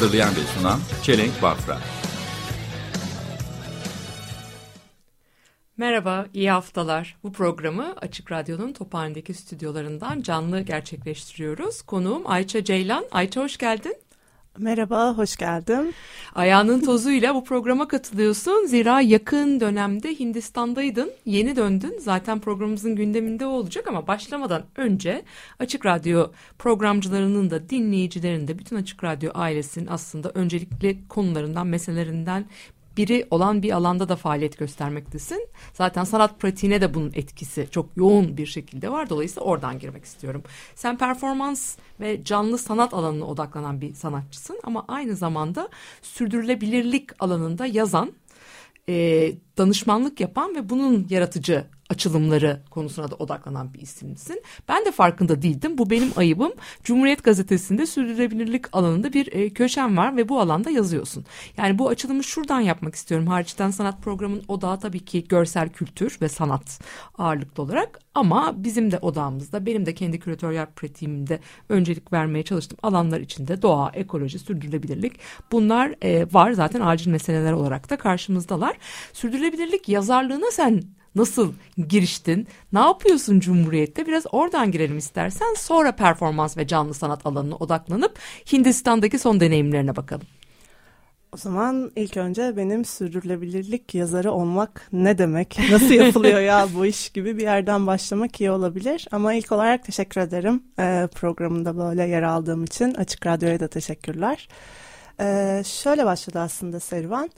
Hazırlayan ve sunan Çelenk Bafra. Merhaba, iyi haftalar. Bu programı Açık Radyo'nun Tophane'deki stüdyolarından canlı gerçekleştiriyoruz. Konuğum Ayça Ceylan. Ayça hoş geldin. Merhaba, hoş geldim. Ayağının tozuyla bu programa katılıyorsun. Zira yakın dönemde Hindistan'daydın. Yeni döndün. Zaten programımızın gündeminde olacak ama başlamadan önce Açık Radyo programcılarının da dinleyicilerinin de bütün Açık Radyo ailesinin aslında öncelikli konularından, meselelerinden biri olan bir alanda da faaliyet göstermektesin. Zaten sanat pratiğine de bunun etkisi çok yoğun bir şekilde var. Dolayısıyla oradan girmek istiyorum. Sen performans ve canlı sanat alanına odaklanan bir sanatçısın ama aynı zamanda sürdürülebilirlik alanında yazan, e, danışmanlık yapan ve bunun yaratıcı açılımları konusuna da odaklanan bir isimsin. Ben de farkında değildim. Bu benim ayıbım. Cumhuriyet Gazetesi'nde sürdürülebilirlik alanında bir e, köşen var ve bu alanda yazıyorsun. Yani bu açılımı şuradan yapmak istiyorum. Hariçten sanat programının odağı tabii ki görsel kültür ve sanat ağırlıklı olarak. Ama bizim de odağımızda, benim de kendi küratöryel pratiğimde öncelik vermeye çalıştığım alanlar içinde doğa, ekoloji, sürdürülebilirlik bunlar e, var. Zaten acil meseleler olarak da karşımızdalar. Sürdürülebilirlik yazarlığına sen Nasıl giriştin? Ne yapıyorsun Cumhuriyet'te? Biraz oradan girelim istersen. Sonra performans ve canlı sanat alanına odaklanıp Hindistan'daki son deneyimlerine bakalım. O zaman ilk önce benim sürdürülebilirlik yazarı olmak ne demek? Nasıl yapılıyor ya bu iş gibi bir yerden başlamak iyi olabilir. Ama ilk olarak teşekkür ederim ee, programında böyle yer aldığım için. Açık Radyo'ya da teşekkürler. Ee, şöyle başladı aslında serüven.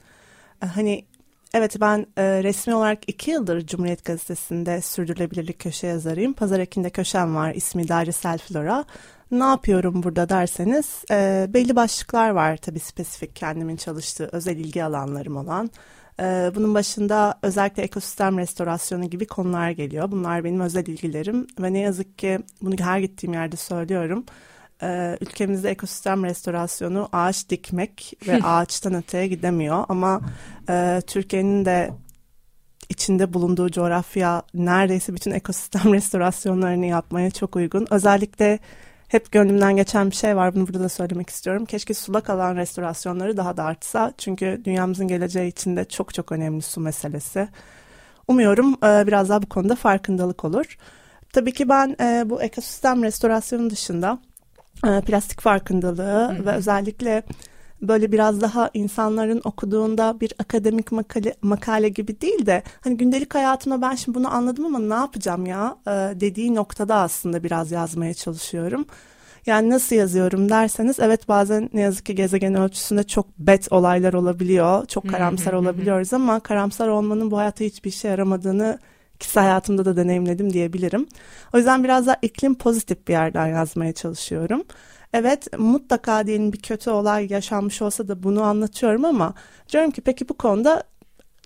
Ee, hani Evet ben e, resmi olarak iki yıldır Cumhuriyet Gazetesi'nde sürdürülebilirlik köşe yazarıyım. Pazar Ekin'de köşem var ismi Dairesel Flora. Ne yapıyorum burada derseniz e, belli başlıklar var tabii spesifik kendimin çalıştığı özel ilgi alanlarım olan. E, bunun başında özellikle ekosistem restorasyonu gibi konular geliyor. Bunlar benim özel ilgilerim ve ne yazık ki bunu her gittiğim yerde söylüyorum e, ülkemizde ekosistem restorasyonu ağaç dikmek ve ağaçtan öteye gidemiyor ama e, Türkiye'nin de içinde bulunduğu coğrafya neredeyse bütün ekosistem restorasyonlarını yapmaya çok uygun. Özellikle hep gönlümden geçen bir şey var bunu burada da söylemek istiyorum. Keşke sulak alan restorasyonları daha da artsa. Çünkü dünyamızın geleceği için de çok çok önemli su meselesi. Umuyorum e, biraz daha bu konuda farkındalık olur. Tabii ki ben e, bu ekosistem restorasyonu dışında e, plastik farkındalığı Hı. ve özellikle böyle biraz daha insanların okuduğunda bir akademik makale, makale gibi değil de hani gündelik hayatımda ben şimdi bunu anladım ama ne yapacağım ya e, dediği noktada aslında biraz yazmaya çalışıyorum. Yani nasıl yazıyorum derseniz evet bazen ne yazık ki gezegen ölçüsünde çok bet olaylar olabiliyor. Çok karamsar olabiliyoruz ama karamsar olmanın bu hayatta hiçbir işe yaramadığını kişisel hayatımda da deneyimledim diyebilirim. O yüzden biraz daha iklim pozitif bir yerden yazmaya çalışıyorum. Evet mutlaka diyelim bir kötü olay yaşanmış olsa da bunu anlatıyorum ama diyorum ki peki bu konuda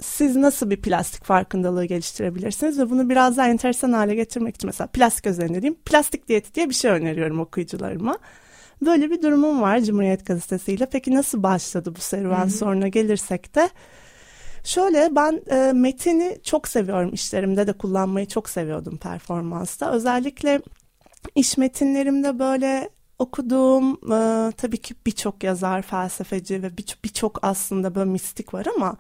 siz nasıl bir plastik farkındalığı geliştirebilirsiniz ve bunu biraz daha enteresan hale getirmek için mesela plastik üzerine diyeyim plastik diyeti diye bir şey öneriyorum okuyucularıma. Böyle bir durumum var Cumhuriyet Gazetesi'yle. Peki nasıl başladı bu serüven Hı-hı. sonra gelirsek de Şöyle ben e, metini çok seviyorum işlerimde de kullanmayı çok seviyordum performansta. Özellikle iş metinlerimde böyle okuduğum e, tabii ki birçok yazar, felsefeci ve birçok bir aslında böyle mistik var ama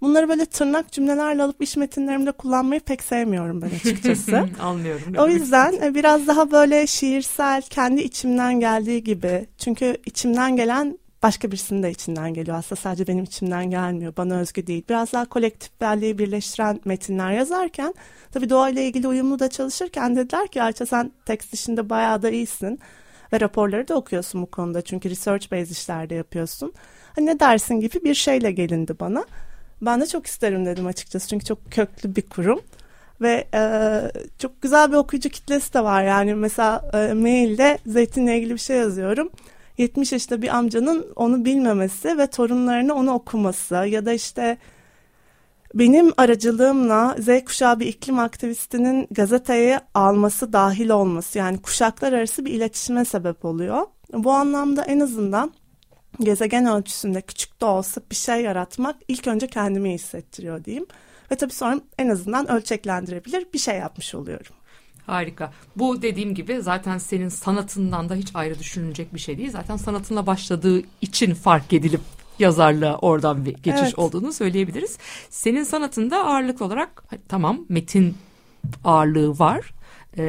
bunları böyle tırnak cümlelerle alıp iş metinlerimde kullanmayı pek sevmiyorum ben açıkçası. Anlıyorum. O yüzden e, biraz daha böyle şiirsel, kendi içimden geldiği gibi. Çünkü içimden gelen başka birisinin de içinden geliyor. Aslında sadece benim içimden gelmiyor. Bana özgü değil. Biraz daha kolektif belleği birleştiren metinler yazarken tabii doğayla ilgili uyumlu da çalışırken dediler ki Ayça sen tekst işinde bayağı da iyisin. Ve raporları da okuyorsun bu konuda. Çünkü research based işlerde yapıyorsun. Hani ne dersin gibi bir şeyle gelindi bana. Ben de çok isterim dedim açıkçası. Çünkü çok köklü bir kurum. Ve e, çok güzel bir okuyucu kitlesi de var. Yani mesela e, mailde zeytinle ilgili bir şey yazıyorum 70 yaşında bir amcanın onu bilmemesi ve torunlarını onu okuması ya da işte benim aracılığımla Z kuşağı bir iklim aktivistinin gazeteye alması dahil olması yani kuşaklar arası bir iletişime sebep oluyor. Bu anlamda en azından gezegen ölçüsünde küçük de olsa bir şey yaratmak ilk önce kendimi hissettiriyor diyeyim. Ve tabii sonra en azından ölçeklendirebilir bir şey yapmış oluyorum. Harika. Bu dediğim gibi zaten senin sanatından da hiç ayrı düşünülecek bir şey değil. Zaten sanatınla başladığı için fark edilip yazarlığa oradan bir geçiş Evet. olduğunu söyleyebiliriz. Senin sanatında ağırlıklı olarak tamam metin ağırlığı var. E,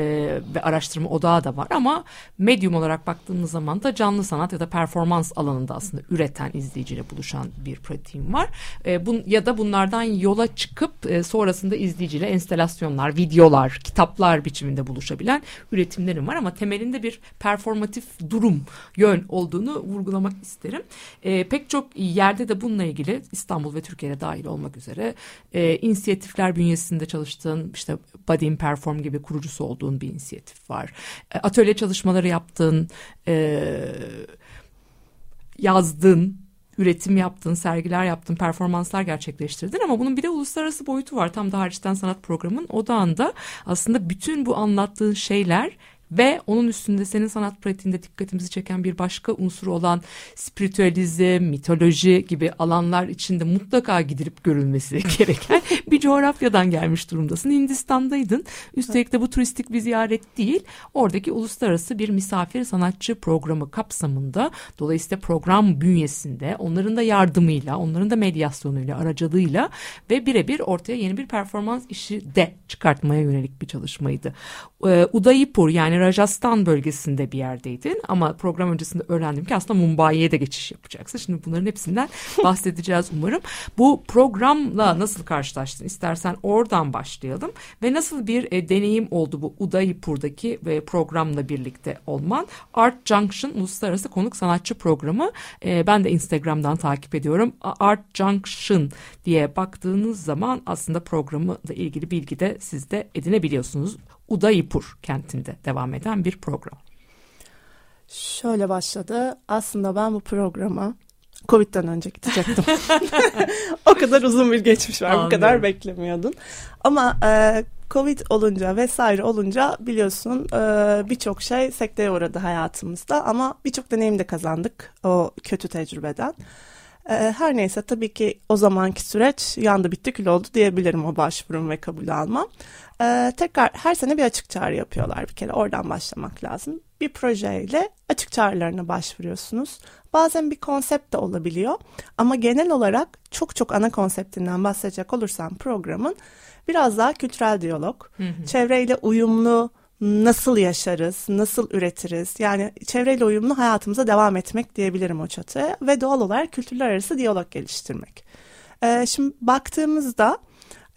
ve araştırma odağı da var ama medyum olarak baktığımız zaman da canlı sanat ya da performans alanında aslında üreten izleyiciyle buluşan bir pratiğim var. E, bun, ya da bunlardan yola çıkıp e, sonrasında izleyiciyle enstalasyonlar, videolar, kitaplar biçiminde buluşabilen üretimlerim var ama temelinde bir performatif durum, yön olduğunu vurgulamak isterim. E, pek çok yerde de bununla ilgili İstanbul ve Türkiye'de dahil olmak üzere e, inisiyatifler bünyesinde çalıştığın işte Body in Perform gibi kurucusu olduğun bir inisiyatif var. E, atölye çalışmaları yaptığın, e, yazdın, üretim yaptın, sergiler yaptın, performanslar gerçekleştirdin ama bunun bir de uluslararası boyutu var. Tam da hariçten sanat programın odağında aslında bütün bu anlattığın şeyler ve onun üstünde senin sanat pratiğinde dikkatimizi çeken bir başka unsur olan spiritüalizm, mitoloji gibi alanlar içinde mutlaka gidilip görülmesi gereken bir coğrafyadan gelmiş durumdasın. Hindistan'daydın. Üstelik de bu turistik bir ziyaret değil. Oradaki uluslararası bir misafir sanatçı programı kapsamında dolayısıyla program bünyesinde onların da yardımıyla, onların da medyasyonuyla, aracılığıyla ve birebir ortaya yeni bir performans işi de çıkartmaya yönelik bir çalışmaydı. Ee, Udaipur yani Rajasthan bölgesinde bir yerdeydin ama program öncesinde öğrendim ki aslında Mumbai'ye de geçiş yapacaksın. Şimdi bunların hepsinden bahsedeceğiz umarım. Bu programla nasıl karşılaştın? İstersen oradan başlayalım ve nasıl bir e, deneyim oldu bu Udaipur'daki ve programla birlikte olman? Art Junction Uluslararası Konuk Sanatçı Programı. E, ben de Instagram'dan takip ediyorum. Art Junction diye baktığınız zaman aslında programla ilgili bilgi de siz de edinebiliyorsunuz. Udaipur kentinde devam eden bir program. Şöyle başladı. Aslında ben bu programa Covid'den önce gidecektim. o kadar uzun bir geçmiş var. Bu kadar beklemiyordun. Ama e, Covid olunca vesaire olunca biliyorsun e, birçok şey sekteye uğradı hayatımızda. Ama birçok deneyim de kazandık o kötü tecrübeden. E, her neyse tabii ki o zamanki süreç yandı bitti kül oldu diyebilirim o başvurum ve kabul almam. E, tekrar her sene bir açık çağrı yapıyorlar bir kere oradan başlamak lazım. Bir projeyle açık çağrılarına başvuruyorsunuz. Bazen bir konsept de olabiliyor ama genel olarak çok çok ana konseptinden bahsedecek olursam programın biraz daha kültürel diyalog, çevreyle uyumlu nasıl yaşarız, nasıl üretiriz yani çevreyle uyumlu hayatımıza devam etmek diyebilirim o çatıya ve doğal olarak kültürler arası diyalog geliştirmek. Ee, şimdi baktığımızda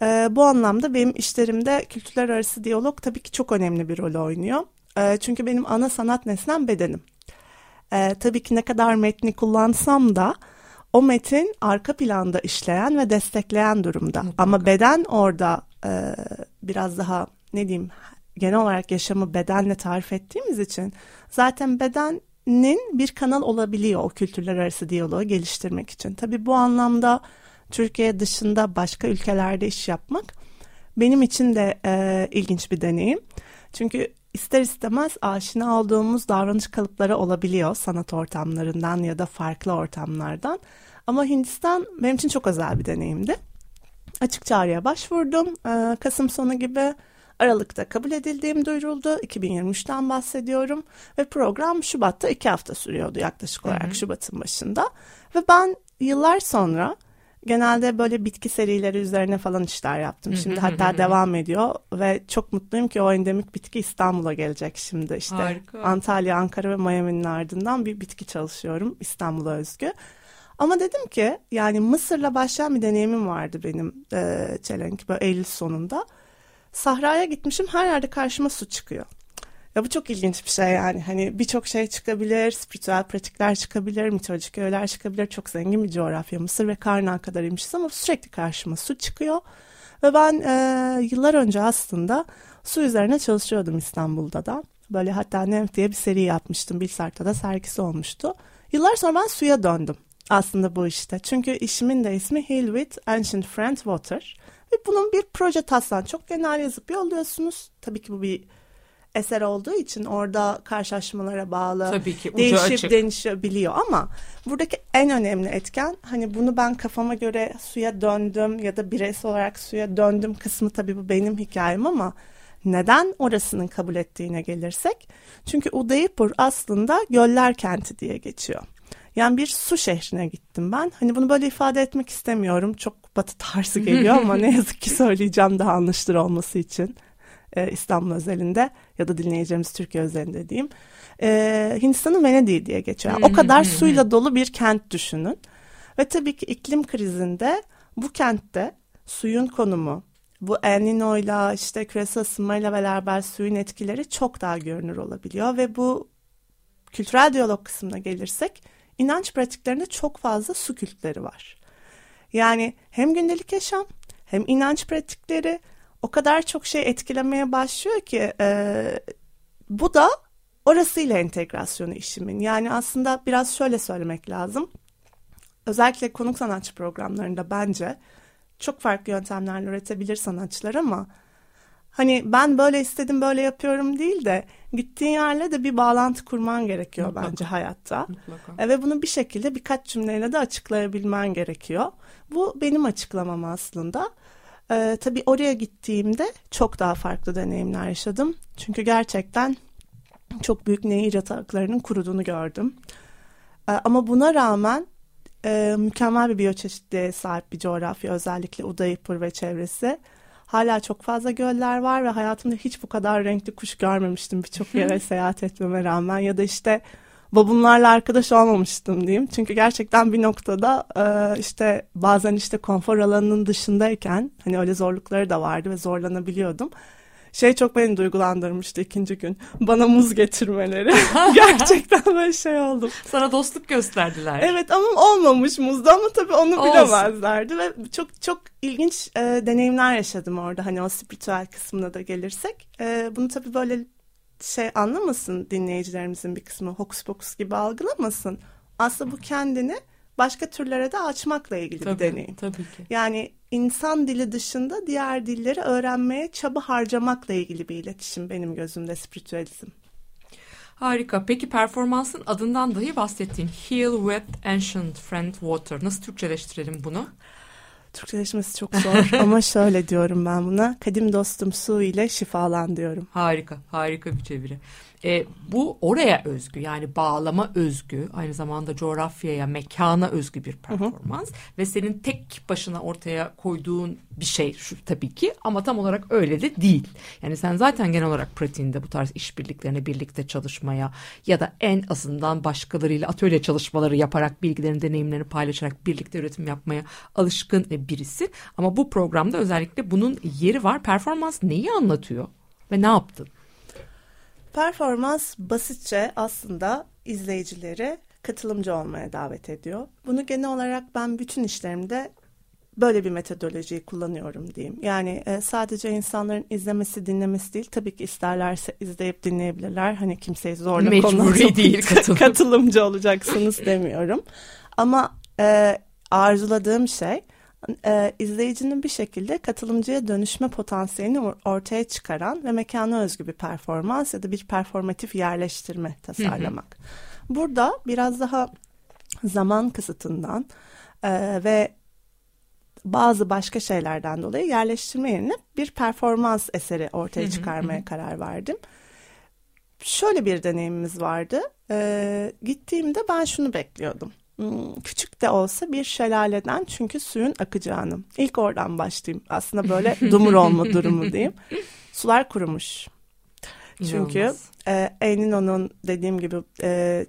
e, bu anlamda benim işlerimde kültürler arası diyalog tabii ki çok önemli bir rol oynuyor. E, çünkü benim ana sanat nesnem bedenim. E, tabii ki ne kadar metni kullansam da o metin arka planda işleyen ve destekleyen durumda. Ama beden orada e, biraz daha ne diyeyim genel olarak yaşamı bedenle tarif ettiğimiz için zaten bedenin bir kanal olabiliyor o kültürler arası diyaloğu geliştirmek için. Tabii bu anlamda Türkiye dışında başka ülkelerde iş yapmak benim için de e, ilginç bir deneyim. Çünkü ister istemez aşina olduğumuz davranış kalıpları olabiliyor sanat ortamlarından ya da farklı ortamlardan. Ama Hindistan benim için çok özel bir deneyimdi. Açık çağrıya başvurdum. Ee, Kasım sonu gibi Aralık'ta kabul edildiğim duyuruldu. 2023'ten bahsediyorum. Ve program Şubat'ta iki hafta sürüyordu yaklaşık olarak Şubat'ın başında. Ve ben yıllar sonra genelde böyle bitki serileri üzerine falan işler yaptım. Şimdi hatta devam ediyor ve çok mutluyum ki o endemik bitki İstanbul'a gelecek şimdi işte. Harika. Antalya, Ankara ve Miami'nin ardından bir bitki çalışıyorum İstanbul'a özgü. Ama dedim ki yani Mısır'la başlayan bir deneyimim vardı benim e, Çelenk böyle Eylül sonunda. Sahraya gitmişim her yerde karşıma su çıkıyor. Ya bu çok ilginç bir şey yani. Hani birçok şey çıkabilir, spiritüel pratikler çıkabilir, mitolojik öğeler çıkabilir. Çok zengin bir coğrafya Mısır ve Karnak kadar inmişiz ama sürekli karşıma su çıkıyor. Ve ben e, yıllar önce aslında su üzerine çalışıyordum İstanbul'da da. Böyle hatta Nymph diye bir seri yapmıştım. Bilsart'ta da sergisi olmuştu. Yıllar sonra ben suya döndüm aslında bu işte. Çünkü işimin de ismi Heal with Ancient Friend Water. Ve bunun bir proje taslağı çok genel yazıp yolluyorsunuz. Tabii ki bu bir eser olduğu için orada karşılaşmalara bağlı Tabii ki, değişip açık. değişebiliyor ama buradaki en önemli etken hani bunu ben kafama göre suya döndüm ya da bireysel olarak suya döndüm kısmı tabii bu benim hikayem ama neden orasının kabul ettiğine gelirsek çünkü Udaipur aslında göller kenti diye geçiyor. Yani bir su şehrine gittim ben. Hani bunu böyle ifade etmek istemiyorum. Çok batı tarzı geliyor ama ne yazık ki söyleyeceğim daha anlaşılır olması için. Ee, İstanbul özelinde ya da dinleyeceğimiz Türkiye özelinde diyeyim. Ee, Hindistan'ın Venedik'i diye geçiyor. Yani o kadar suyla dolu bir kent düşünün. Ve tabii ki iklim krizinde bu kentte suyun konumu, bu El Niño'yla işte küresel ısınmayla beraber suyun etkileri çok daha görünür olabiliyor ve bu kültürel diyalog kısmına gelirsek inanç pratiklerinde çok fazla su kültleri var. Yani hem gündelik yaşam hem inanç pratikleri o kadar çok şey etkilemeye başlıyor ki e, bu da orasıyla entegrasyonu işimin. Yani aslında biraz şöyle söylemek lazım. Özellikle konuk sanatçı programlarında bence çok farklı yöntemlerle üretebilir sanatçılar ama hani ben böyle istedim böyle yapıyorum değil de gittiğin yerle de bir bağlantı kurman gerekiyor Mutlaka. bence hayatta. Mutlaka. E, Ve bunu bir şekilde birkaç cümleyle de açıklayabilmen gerekiyor. Bu benim açıklamam aslında. Ee, tabii oraya gittiğimde çok daha farklı deneyimler yaşadım. Çünkü gerçekten çok büyük nehir yataklarının kuruduğunu gördüm. Ee, ama buna rağmen e, mükemmel bir biyoçeşitliğe sahip bir coğrafya özellikle Udaipur ve çevresi. Hala çok fazla göller var ve hayatımda hiç bu kadar renkli kuş görmemiştim birçok yere seyahat etmeme rağmen ya da işte babunlarla arkadaş olmamıştım diyeyim. Çünkü gerçekten bir noktada e, işte bazen işte konfor alanının dışındayken hani öyle zorlukları da vardı ve zorlanabiliyordum. Şey çok beni duygulandırmıştı ikinci gün. Bana muz getirmeleri. Gerçekten böyle şey oldum. Sana dostluk gösterdiler. Evet ama olmamış muzda ama tabii onu Olsun. bilemezlerdi ve çok çok ilginç e, deneyimler yaşadım orada hani o spiritüel kısmına da gelirsek. E, bunu tabii böyle şey anlamasın dinleyicilerimizin bir kısmı hokus pokus gibi algılamasın. Aslında bu kendini başka türlere de açmakla ilgili tabii, bir deneyim. Tabii ki. Yani insan dili dışında diğer dilleri öğrenmeye çaba harcamakla ilgili bir iletişim benim gözümde spiritüalizm. Harika. Peki performansın adından dahi bahsettiğin Heal with Ancient Friend Water. Nasıl Türkçeleştirelim bunu? Türkçeleşmesi çok zor ama şöyle diyorum ben buna. Kadim dostum su ile şifalan diyorum. Harika, harika bir çeviri. E, bu oraya özgü yani bağlama özgü, aynı zamanda coğrafyaya, mekana özgü bir performans ve senin tek başına ortaya koyduğun bir şey şu tabii ki ama tam olarak öyle de değil. Yani sen zaten genel olarak pratiğinde bu tarz işbirliklerine birlikte çalışmaya ya da en azından başkalarıyla atölye çalışmaları yaparak bilgilerini, deneyimlerini paylaşarak birlikte üretim yapmaya alışkın birisi. Ama bu programda özellikle bunun yeri var. Performans neyi anlatıyor ve ne yaptın? Performans basitçe aslında izleyicileri katılımcı olmaya davet ediyor. Bunu genel olarak ben bütün işlerimde böyle bir metodolojiyi kullanıyorum diyeyim. Yani e, sadece insanların izlemesi, dinlemesi değil. Tabii ki isterlerse izleyip dinleyebilirler. Hani kimseyi zorla Mecburi değil katılım. katılımcı olacaksınız demiyorum. Ama e, arzuladığım şey e, izleyicinin bir şekilde katılımcıya dönüşme potansiyelini or- ortaya çıkaran ve mekana özgü bir performans ya da bir performatif yerleştirme tasarlamak. Burada biraz daha zaman kısıtından e, ve bazı başka şeylerden dolayı yerleştirme yerine bir performans eseri ortaya çıkarmaya karar verdim. Şöyle bir deneyimimiz vardı. Ee, gittiğimde ben şunu bekliyordum. Hmm, Küçük de olsa bir şelaleden çünkü suyun akacağını. İlk oradan başlayayım. Aslında böyle dumur olma durumu diyeyim. Sular kurumuş. Çünkü İnanılmaz. e, El Niño'nun dediğim gibi e,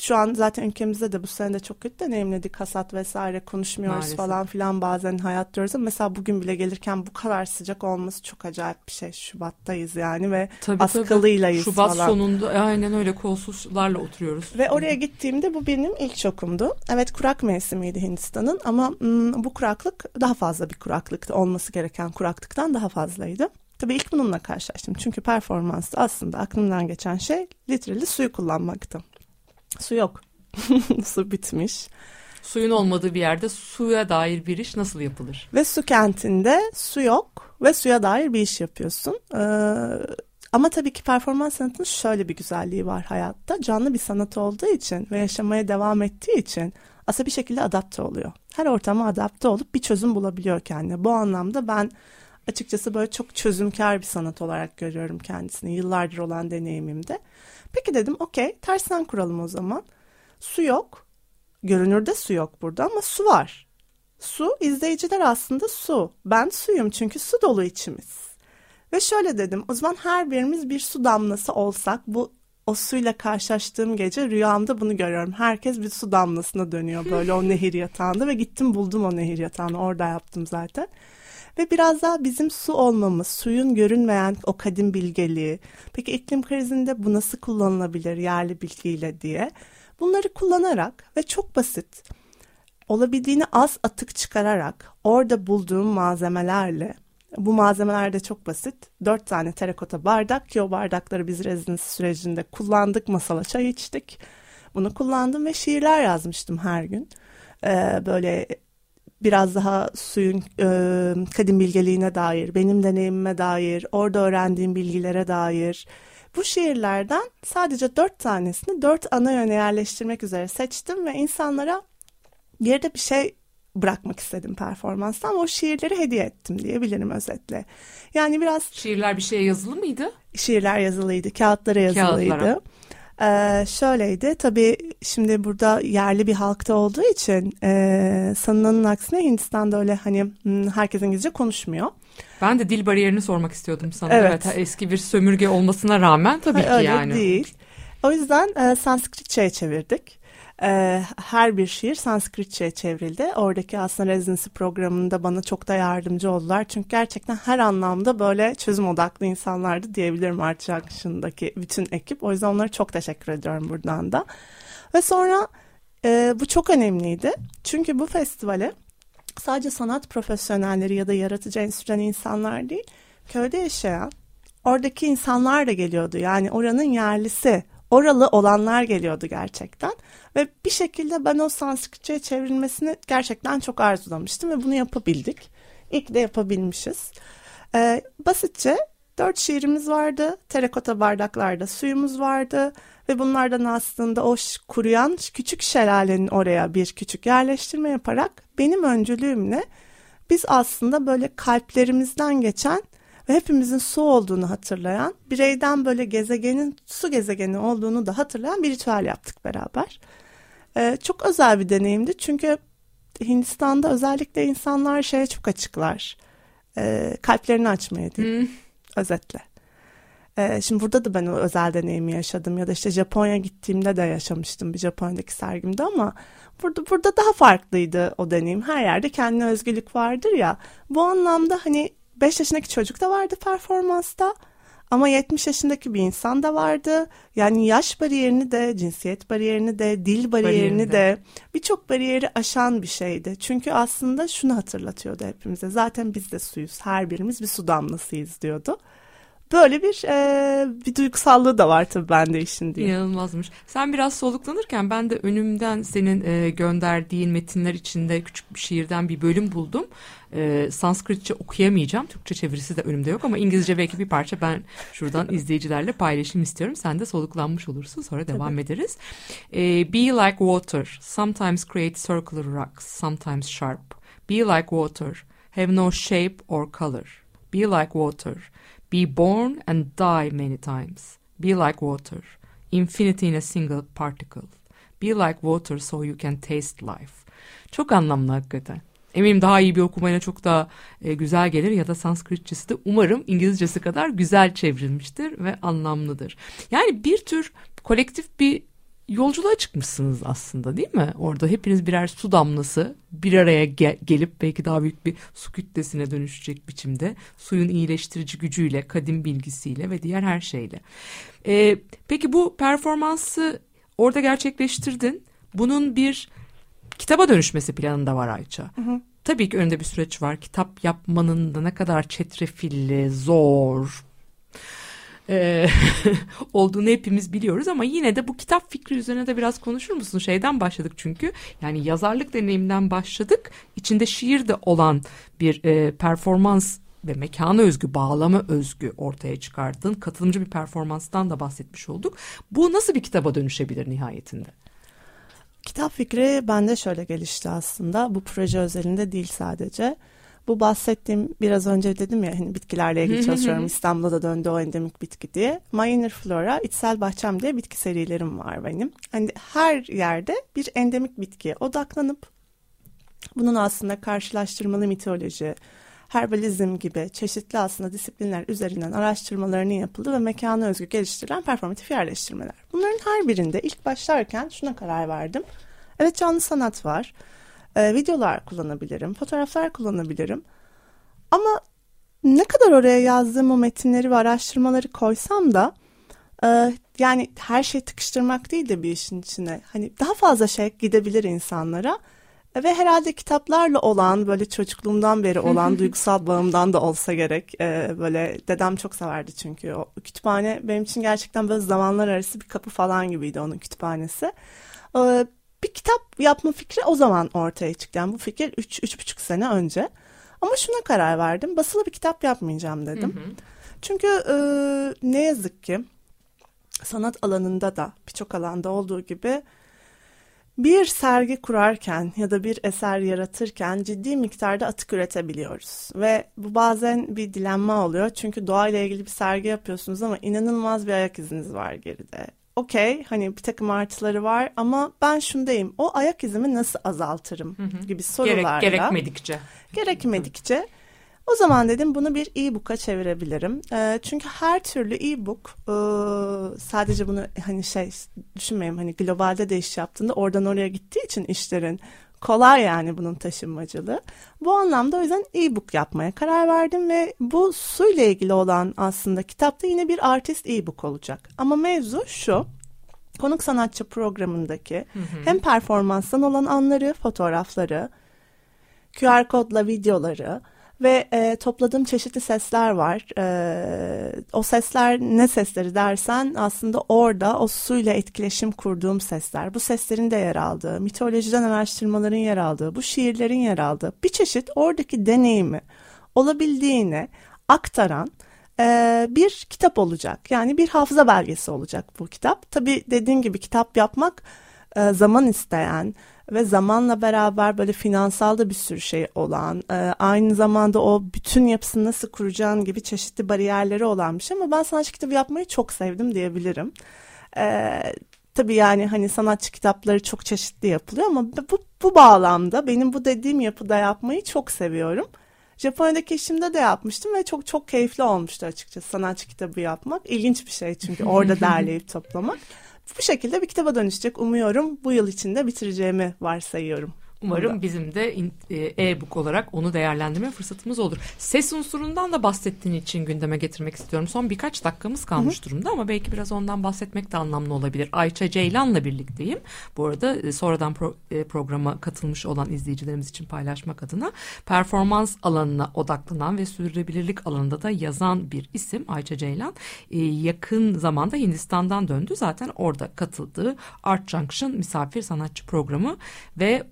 şu an zaten ülkemizde de bu sene de çok kötü deneyimledik. Hasat vesaire konuşmuyoruz Maalesef. falan filan bazen hayat diyoruz ama mesela bugün bile gelirken bu kadar sıcak olması çok acayip bir şey. Şubattayız yani ve Tabii, askılıylayız Şubat falan. sonunda aynen öyle kolsuzlarla oturuyoruz. Ve oraya gittiğimde bu benim ilk şokumdu. Evet kurak mevsimiydi Hindistan'ın ama bu kuraklık daha fazla bir kuraklıktı. Olması gereken kuraklıktan daha fazlaydı. Tabii ilk bununla karşılaştım. Çünkü performansta aslında aklımdan geçen şey literally suyu kullanmaktı. Su yok. su bitmiş. Suyun olmadığı bir yerde suya dair bir iş nasıl yapılır? Ve su kentinde su yok ve suya dair bir iş yapıyorsun. Ee, ama tabii ki performans sanatının şöyle bir güzelliği var hayatta. Canlı bir sanat olduğu için ve yaşamaya devam ettiği için aslında bir şekilde adapte oluyor. Her ortama adapte olup bir çözüm bulabiliyor kendine. Bu anlamda ben açıkçası böyle çok çözümkar bir sanat olarak görüyorum kendisini yıllardır olan deneyimimde. Peki dedim okey tersten kuralım o zaman. Su yok. Görünürde su yok burada ama su var. Su izleyiciler aslında su. Ben suyum çünkü su dolu içimiz. Ve şöyle dedim o zaman her birimiz bir su damlası olsak bu o suyla karşılaştığım gece rüyamda bunu görüyorum. Herkes bir su damlasına dönüyor böyle o nehir yatağında ve gittim buldum o nehir yatağını orada yaptım zaten. Ve biraz daha bizim su olmamız, suyun görünmeyen o kadim bilgeliği. Peki iklim krizinde bu nasıl kullanılabilir yerli bilgiyle diye. Bunları kullanarak ve çok basit olabildiğini az atık çıkararak orada bulduğum malzemelerle bu malzemeler de çok basit. Dört tane terakota bardak ki o bardakları biz rezidansı sürecinde kullandık. Masala çay içtik. Bunu kullandım ve şiirler yazmıştım her gün. Ee, böyle biraz daha suyun e, kadim bilgeliğine dair, benim deneyimime dair, orada öğrendiğim bilgilere dair. Bu şiirlerden sadece dört tanesini dört ana yöne yerleştirmek üzere seçtim ve insanlara geride bir şey bırakmak istedim performanstan. O şiirleri hediye ettim diyebilirim özetle. Yani biraz Şiirler bir şeye yazılı mıydı? şiirler yazılıydı, kağıtlara yazılıydı. Kağıtlara. Ee, şöyleydi tabii şimdi burada yerli bir halkta olduğu için e, sanılanın aksine Hindistan'da öyle hani hmm, herkes İngilizce konuşmuyor. Ben de dil bariyerini sormak istiyordum sana. Evet. Evet. eski bir sömürge olmasına rağmen tabii ki Öyle yani. değil. O yüzden e, Sanskritçe'ye çevirdik. E, her bir şiir Sanskritçe'ye çevrildi. Oradaki aslında residency programında bana çok da yardımcı oldular. Çünkü gerçekten her anlamda böyle çözüm odaklı insanlardı diyebilirim Art Junction'daki bütün ekip. O yüzden onlara çok teşekkür ediyorum buradan da. Ve sonra e, bu çok önemliydi. Çünkü bu festivale sadece sanat profesyonelleri ya da yaratıcı endüstriden insanlar değil, köyde yaşayan oradaki insanlar da geliyordu. Yani oranın yerlisi, oralı olanlar geliyordu gerçekten. Ve bir şekilde ben o Sanskritçe'ye çevrilmesini gerçekten çok arzulamıştım ve bunu yapabildik. İlk de yapabilmişiz. Ee, basitçe dört şiirimiz vardı. Terakota bardaklarda suyumuz vardı. Ve bunlardan aslında o kuruyan küçük şelalenin oraya bir küçük yerleştirme yaparak benim öncülüğümle biz aslında böyle kalplerimizden geçen ve hepimizin su olduğunu hatırlayan, bireyden böyle gezegenin su gezegeni olduğunu da hatırlayan bir ritüel yaptık beraber. Ee, çok özel bir deneyimdi çünkü Hindistan'da özellikle insanlar şeye çok açıklar. Ee, kalplerini açmaya değil, Hmm. özetle. Ee, şimdi burada da ben o özel deneyimi yaşadım ya da işte Japonya gittiğimde de yaşamıştım bir Japonya'daki sergimde ama burada burada daha farklıydı o deneyim. Her yerde kendine özgürlük vardır ya. Bu anlamda hani 5 yaşındaki çocuk da vardı performansta ama 70 yaşındaki bir insan da vardı. Yani yaş bariyerini de, cinsiyet bariyerini de, dil bariyerini Bariyerini de. de birçok bariyeri aşan bir şeydi. Çünkü aslında şunu hatırlatıyordu hepimize. Zaten biz de suyuz. Her birimiz bir su damlasıyız diyordu. Böyle bir e, bir duygusallığı da var tabii bende işin diye. İnanılmazmış. Sen biraz soluklanırken ben de önümden senin e, gönderdiğin metinler içinde küçük bir şiirden bir bölüm buldum. E, Sanskritçe okuyamayacağım. Türkçe çevirisi de önümde yok ama İngilizce belki bir parça ben şuradan izleyicilerle paylaşayım istiyorum. Sen de soluklanmış olursun. Sonra devam ederiz. E, be like water. Sometimes create circular rocks. Sometimes sharp. Be like water. Have no shape or color. Be like water. Be born and die many times. Be like water. Infinity in a single particle. Be like water so you can taste life. Çok anlamlı hakikaten. Eminim daha iyi bir okumayla çok daha e, güzel gelir ya da Sanskritçesi de umarım İngilizcesi kadar güzel çevrilmiştir ve anlamlıdır. Yani bir tür kolektif bir yolculuğa çıkmışsınız aslında değil mi? Orada hepiniz birer su damlası bir araya ge- gelip belki daha büyük bir su kütlesine dönüşecek biçimde suyun iyileştirici gücüyle, kadim bilgisiyle ve diğer her şeyle. Ee, peki bu performansı orada gerçekleştirdin. Bunun bir kitaba dönüşmesi planında var Ayça. Tabii ki önünde bir süreç var. Kitap yapmanın da ne kadar çetrefilli, zor e, olduğunu hepimiz biliyoruz ama yine de bu kitap fikri üzerine de biraz konuşur musun? Şeyden başladık çünkü yani yazarlık deneyiminden başladık. İçinde şiir de olan bir e, performans ve mekana özgü, bağlama özgü ortaya çıkardın. Katılımcı bir performanstan da bahsetmiş olduk. Bu nasıl bir kitaba dönüşebilir nihayetinde? Kitap fikri bende şöyle gelişti aslında. Bu proje özelinde değil sadece. Bu bahsettiğim biraz önce dedim ya hani bitkilerle ilgili çalışıyorum. İstanbul'da da döndü o endemik bitki diye. My Inner Flora, içsel bahçem diye bitki serilerim var benim. Hani her yerde bir endemik bitkiye odaklanıp bunun aslında karşılaştırmalı mitoloji, herbalizm gibi çeşitli aslında disiplinler üzerinden araştırmalarının yapıldığı ve mekana özgü geliştirilen performatif yerleştirmeler. Bunların her birinde ilk başlarken şuna karar verdim. Evet canlı sanat var. Ee, videolar kullanabilirim, fotoğraflar kullanabilirim. Ama ne kadar oraya yazdığım o metinleri ve araştırmaları koysam da e, yani her şey tıkıştırmak değil de bir işin içine. Hani daha fazla şey gidebilir insanlara. Ve herhalde kitaplarla olan böyle çocukluğumdan beri olan duygusal bağımdan da olsa gerek. Ee, böyle dedem çok severdi çünkü o kütüphane benim için gerçekten böyle zamanlar arası bir kapı falan gibiydi onun kütüphanesi. Ee, bir kitap yapma fikri o zaman ortaya çıktı. Yani bu fikir 3-3,5 sene önce. Ama şuna karar verdim. Basılı bir kitap yapmayacağım dedim. Çünkü e, ne yazık ki sanat alanında da birçok alanda olduğu gibi bir sergi kurarken ya da bir eser yaratırken ciddi miktarda atık üretebiliyoruz. Ve bu bazen bir dilenma oluyor. Çünkü doğayla ilgili bir sergi yapıyorsunuz ama inanılmaz bir ayak iziniz var geride. Okey hani bir takım artıları var ama ben şundayım o ayak izimi nasıl azaltırım gibi Gerek, sorularla. gerekmedikçe. Gerekmedikçe o zaman dedim bunu bir e-book'a çevirebilirim. Ee, çünkü her türlü e-book e, sadece bunu hani şey düşünmeyin hani globalde de iş yaptığında oradan oraya gittiği için işlerin kolay yani bunun taşınmacılığı. Bu anlamda o yüzden e-book yapmaya karar verdim ve bu suyla ilgili olan aslında kitapta yine bir artist e-book olacak. Ama mevzu şu. Konuk sanatçı programındaki hem performanstan olan anları, fotoğrafları, QR kodla videoları ve e, topladığım çeşitli sesler var. E, o sesler ne sesleri dersen aslında orada o suyla etkileşim kurduğum sesler. Bu seslerin de yer aldığı, mitolojiden araştırmaların yer aldığı, bu şiirlerin yer aldığı bir çeşit oradaki deneyimi olabildiğine aktaran e, bir kitap olacak. Yani bir hafıza belgesi olacak bu kitap. Tabii dediğim gibi kitap yapmak e, zaman isteyen ve zamanla beraber böyle finansal da bir sürü şey olan, e, aynı zamanda o bütün yapısını nasıl kuracağın gibi çeşitli bariyerleri olan bir şey ama ben sanatçı kitabı yapmayı çok sevdim diyebilirim. E, tabii yani hani sanatçı kitapları çok çeşitli yapılıyor ama bu, bu bağlamda benim bu dediğim yapıda yapmayı çok seviyorum. Japonya'daki işimde de yapmıştım ve çok çok keyifli olmuştu açıkçası sanatçı kitabı yapmak. İlginç bir şey çünkü orada derleyip toplamak. Bu şekilde bir kitaba dönüşecek. Umuyorum bu yıl içinde bitireceğimi varsayıyorum. Umarım Burada. bizim de e, e-book olarak onu değerlendirme fırsatımız olur. Ses unsurundan da bahsettiğin için gündeme getirmek istiyorum. Son birkaç dakikamız kalmış durumda ama belki biraz ondan bahsetmek de anlamlı olabilir. Ayça Ceylan'la birlikteyim. Bu arada e, sonradan pro- e, programa katılmış olan izleyicilerimiz için paylaşmak adına performans alanına odaklanan ve sürdürülebilirlik alanında da yazan bir isim Ayça Ceylan. Yakın zamanda Hindistan'dan döndü. Zaten orada katıldığı Art Junction misafir sanatçı programı ve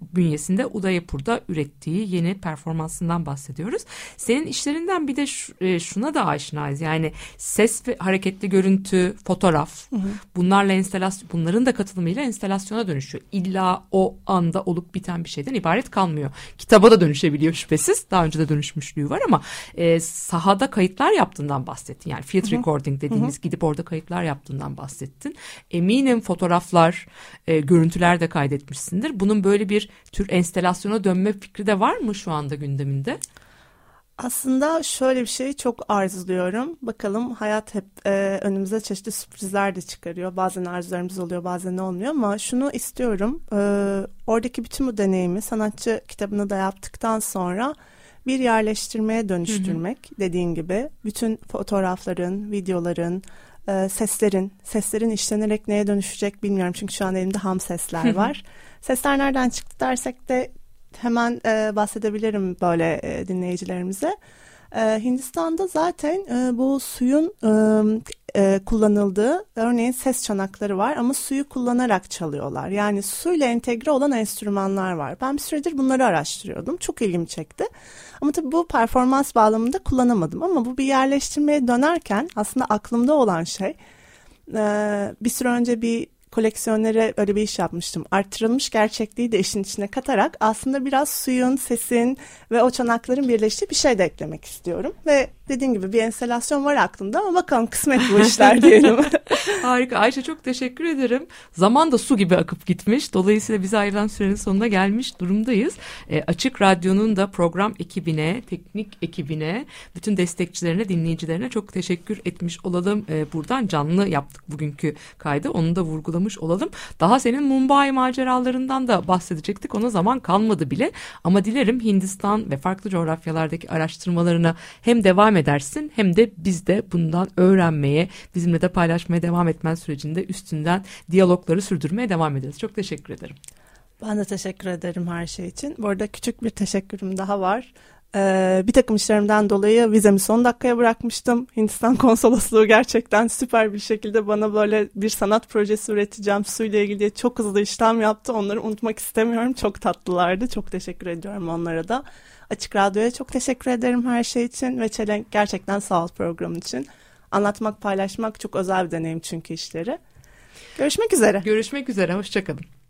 bünyesinde Udayapur'da ürettiği yeni performansından bahsediyoruz. Senin işlerinden bir de e, şuna da aşinayız. Yani ses ve hareketli görüntü, fotoğraf bunlarla enstelasyon bunların da katılımıyla enstalasyona dönüşüyor. İlla o anda olup biten bir şeyden ibaret kalmıyor. Kitaba da dönüşebiliyor şüphesiz. Daha önce de dönüşmüşlüğü var ama e, sahada kayıtlar yaptığından bahsettin. Yani field recording dediğimiz gidip orada kayıtlar yaptığından bahsettin. Eminim fotoğraflar, e, görüntüler de kaydetmişsindir. Bunun böyle bir tür enstelasyona dönme fikri de var mı şu anda gündeminde? Aslında şöyle bir şeyi çok arzuluyorum. Bakalım hayat hep e, önümüze çeşitli sürprizler de çıkarıyor. Bazen arzularımız oluyor, bazen olmuyor ama şunu istiyorum. E, oradaki bütün bu deneyimi sanatçı kitabını da yaptıktan sonra bir yerleştirmeye dönüştürmek dediğin gibi bütün fotoğrafların, videoların, e, seslerin, seslerin işlenerek neye dönüşecek bilmiyorum çünkü şu an elimde ham sesler var. Sesler nereden çıktı dersek de hemen e, bahsedebilirim böyle e, dinleyicilerimize. E, Hindistan'da zaten e, bu suyun e, e, kullanıldığı örneğin ses çanakları var ama suyu kullanarak çalıyorlar. Yani suyla entegre olan enstrümanlar var. Ben bir süredir bunları araştırıyordum. Çok ilgimi çekti. Ama tabii bu performans bağlamında kullanamadım. Ama bu bir yerleştirmeye dönerken aslında aklımda olan şey e, bir süre önce bir koleksiyonere öyle bir iş yapmıştım. Arttırılmış gerçekliği de işin içine katarak aslında biraz suyun, sesin ve o çanakların birleştiği bir şey de eklemek istiyorum. Ve dediğim gibi bir enstelasyon var aklımda ama bakalım kısmet bu işler diyelim. Harika. Ayşe çok teşekkür ederim. Zaman da su gibi akıp gitmiş. Dolayısıyla bize ayrılan sürenin sonuna gelmiş durumdayız. E, Açık Radyo'nun da program ekibine, teknik ekibine, bütün destekçilerine, dinleyicilerine çok teşekkür etmiş olalım. E, buradan canlı yaptık bugünkü kaydı. Onu da vurgulamış olalım. Daha senin Mumbai maceralarından da bahsedecektik. Ona zaman kalmadı bile. Ama dilerim Hindistan ve farklı coğrafyalardaki araştırmalarına hem devam edersin hem de biz de bundan öğrenmeye, bizimle de paylaşmaya devam etmen sürecinde üstünden diyalogları sürdürmeye devam ederiz. Çok teşekkür ederim. Ben de teşekkür ederim her şey için. Bu arada küçük bir teşekkürüm daha var. Ee, bir takım işlerimden dolayı vizemi son dakikaya bırakmıştım. Hindistan konsolosluğu gerçekten süper bir şekilde bana böyle bir sanat projesi üreteceğim suyla ilgili çok hızlı işlem yaptı. Onları unutmak istemiyorum. Çok tatlılardı. Çok teşekkür ediyorum onlara da. Açık Radyo'ya çok teşekkür ederim her şey için ve Çelenk gerçekten sağ ol program için. Anlatmak, paylaşmak çok özel bir deneyim çünkü işleri. Görüşmek üzere. Görüşmek üzere, hoşçakalın.